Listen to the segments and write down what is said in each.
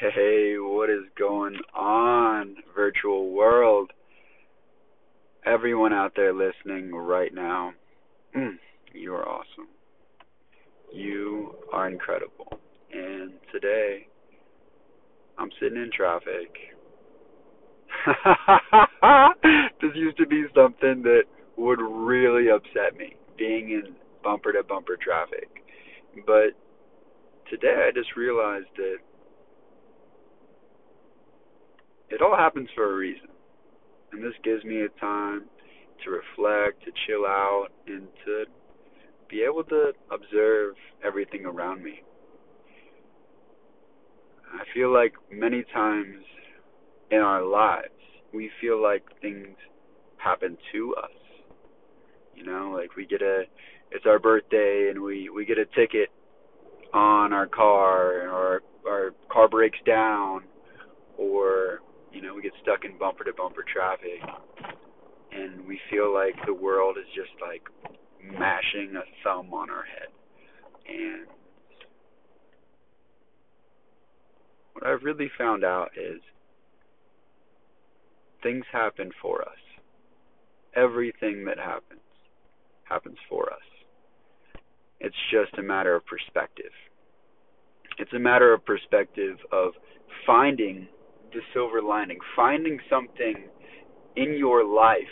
Hey, what is going on, virtual world? Everyone out there listening right now, mm, you are awesome. You are incredible. And today, I'm sitting in traffic. this used to be something that would really upset me, being in bumper to bumper traffic. But today I just realized that it all happens for a reason. And this gives me a time to reflect, to chill out, and to be able to observe everything around me. I feel like many times in our lives, we feel like things happen to us. You know, like we get a, it's our birthday and we, we get a ticket on our car or our car breaks down or you know, we get stuck in bumper to bumper traffic and we feel like the world is just like mashing a thumb on our head. And what I've really found out is things happen for us. Everything that happens happens for us. It's just a matter of perspective. It's a matter of perspective of finding the silver lining, finding something in your life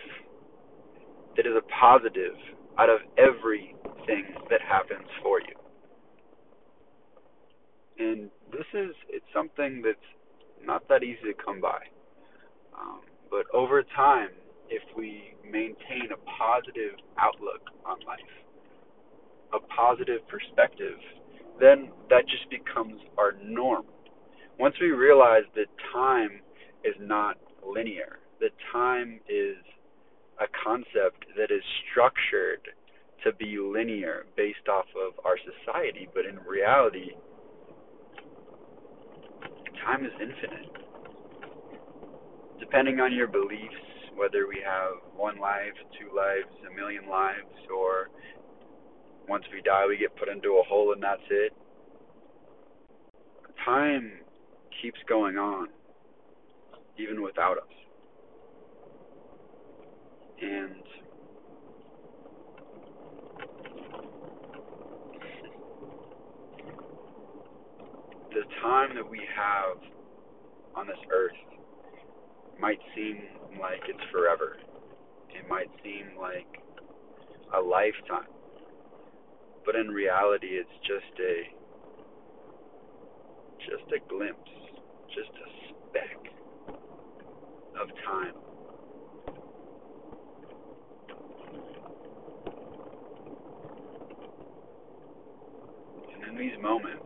that is a positive out of everything that happens for you. And this is it's something that's not that easy to come by. Um, but over time, if we maintain a positive outlook on life, a positive perspective, then that just becomes our norm once we realize that time is not linear, that time is a concept that is structured to be linear based off of our society, but in reality, time is infinite. Depending on your beliefs, whether we have one life, two lives, a million lives, or once we die we get put into a hole and that's it. Time keeps going on, even without us. And the time that we have on this earth might seem like it's forever. It might seem like a lifetime. But in reality, it's just a just a glimpse just a speck of time. And in these moments,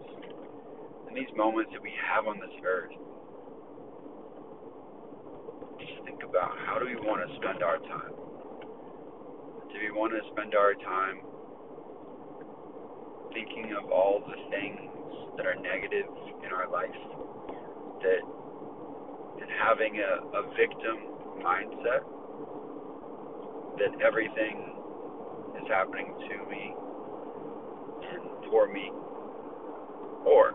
in these moments that we have on this earth, just think about how do we want to spend our time? Do we want to spend our time thinking of all the things that are negative in our life? That in having a, a victim mindset, that everything is happening to me and for me? Or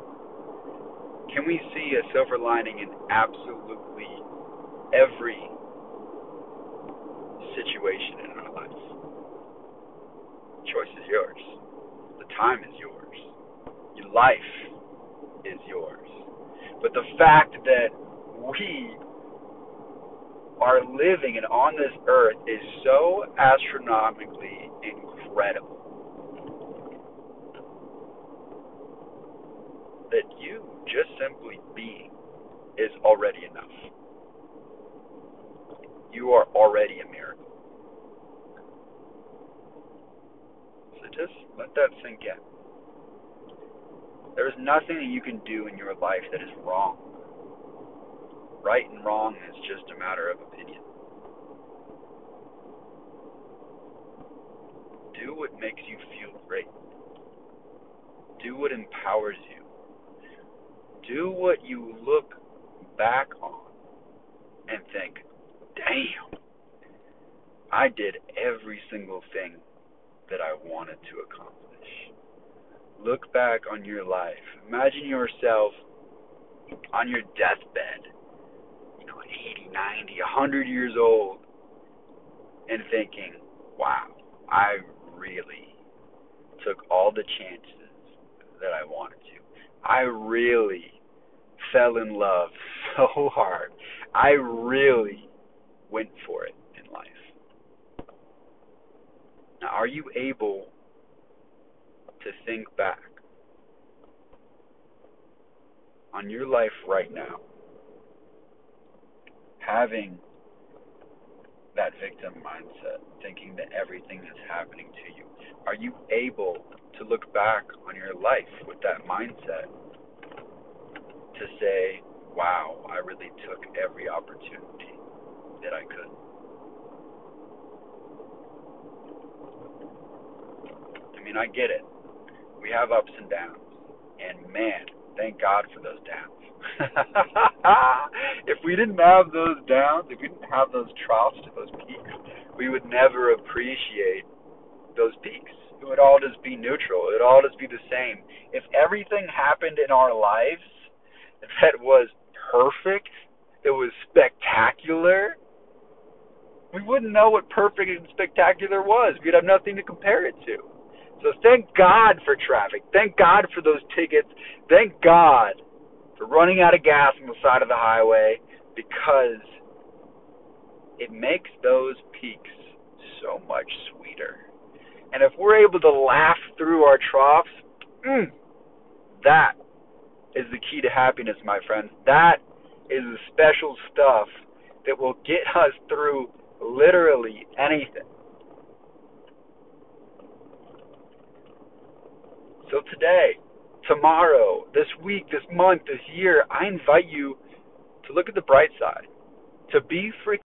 can we see a silver lining in absolutely every situation in our life? choice is yours. The time is yours. Your life is yours. But the fact that we are living and on this earth is so astronomically incredible that you just simply being is already enough. You are already a miracle. So just let that sink in. There is nothing that you can do in your life that is wrong. Right and wrong is just a matter of opinion. Do what makes you feel great. Do what empowers you. Do what you look back on and think, damn, I did every single thing that I wanted to accomplish. Look back on your life. Imagine yourself on your deathbed, you know, 80, 90, 100 years old, and thinking, wow, I really took all the chances that I wanted to. I really fell in love so hard. I really went for it in life. Now, are you able to think back on your life right now, having that victim mindset, thinking that everything is happening to you? Are you able to look back on your life with that mindset to say, wow, I really took every opportunity that I could? I mean, I get it. We have ups and downs. And man, thank God for those downs. if we didn't have those downs, if we didn't have those troughs to those peaks, we would never appreciate those peaks. It would all just be neutral. It would all just be the same. If everything happened in our lives that was perfect, that was spectacular, we wouldn't know what perfect and spectacular was. We'd have nothing to compare it to. So thank God for traffic. Thank God for those tickets. Thank God for running out of gas on the side of the highway because it makes those peaks so much sweeter. And if we're able to laugh through our troughs, mm, that is the key to happiness, my friends. That is the special stuff that will get us through literally anything. So today, tomorrow, this week, this month, this year, I invite you to look at the bright side, to be freaking